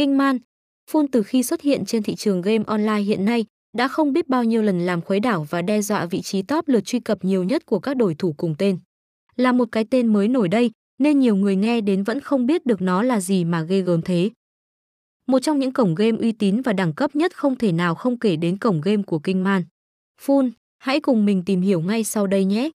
Kinh Man, Phun từ khi xuất hiện trên thị trường game online hiện nay đã không biết bao nhiêu lần làm khuấy đảo và đe dọa vị trí top lượt truy cập nhiều nhất của các đối thủ cùng tên. Là một cái tên mới nổi đây nên nhiều người nghe đến vẫn không biết được nó là gì mà ghê gớm thế. Một trong những cổng game uy tín và đẳng cấp nhất không thể nào không kể đến cổng game của Kinh Man. Phun, hãy cùng mình tìm hiểu ngay sau đây nhé.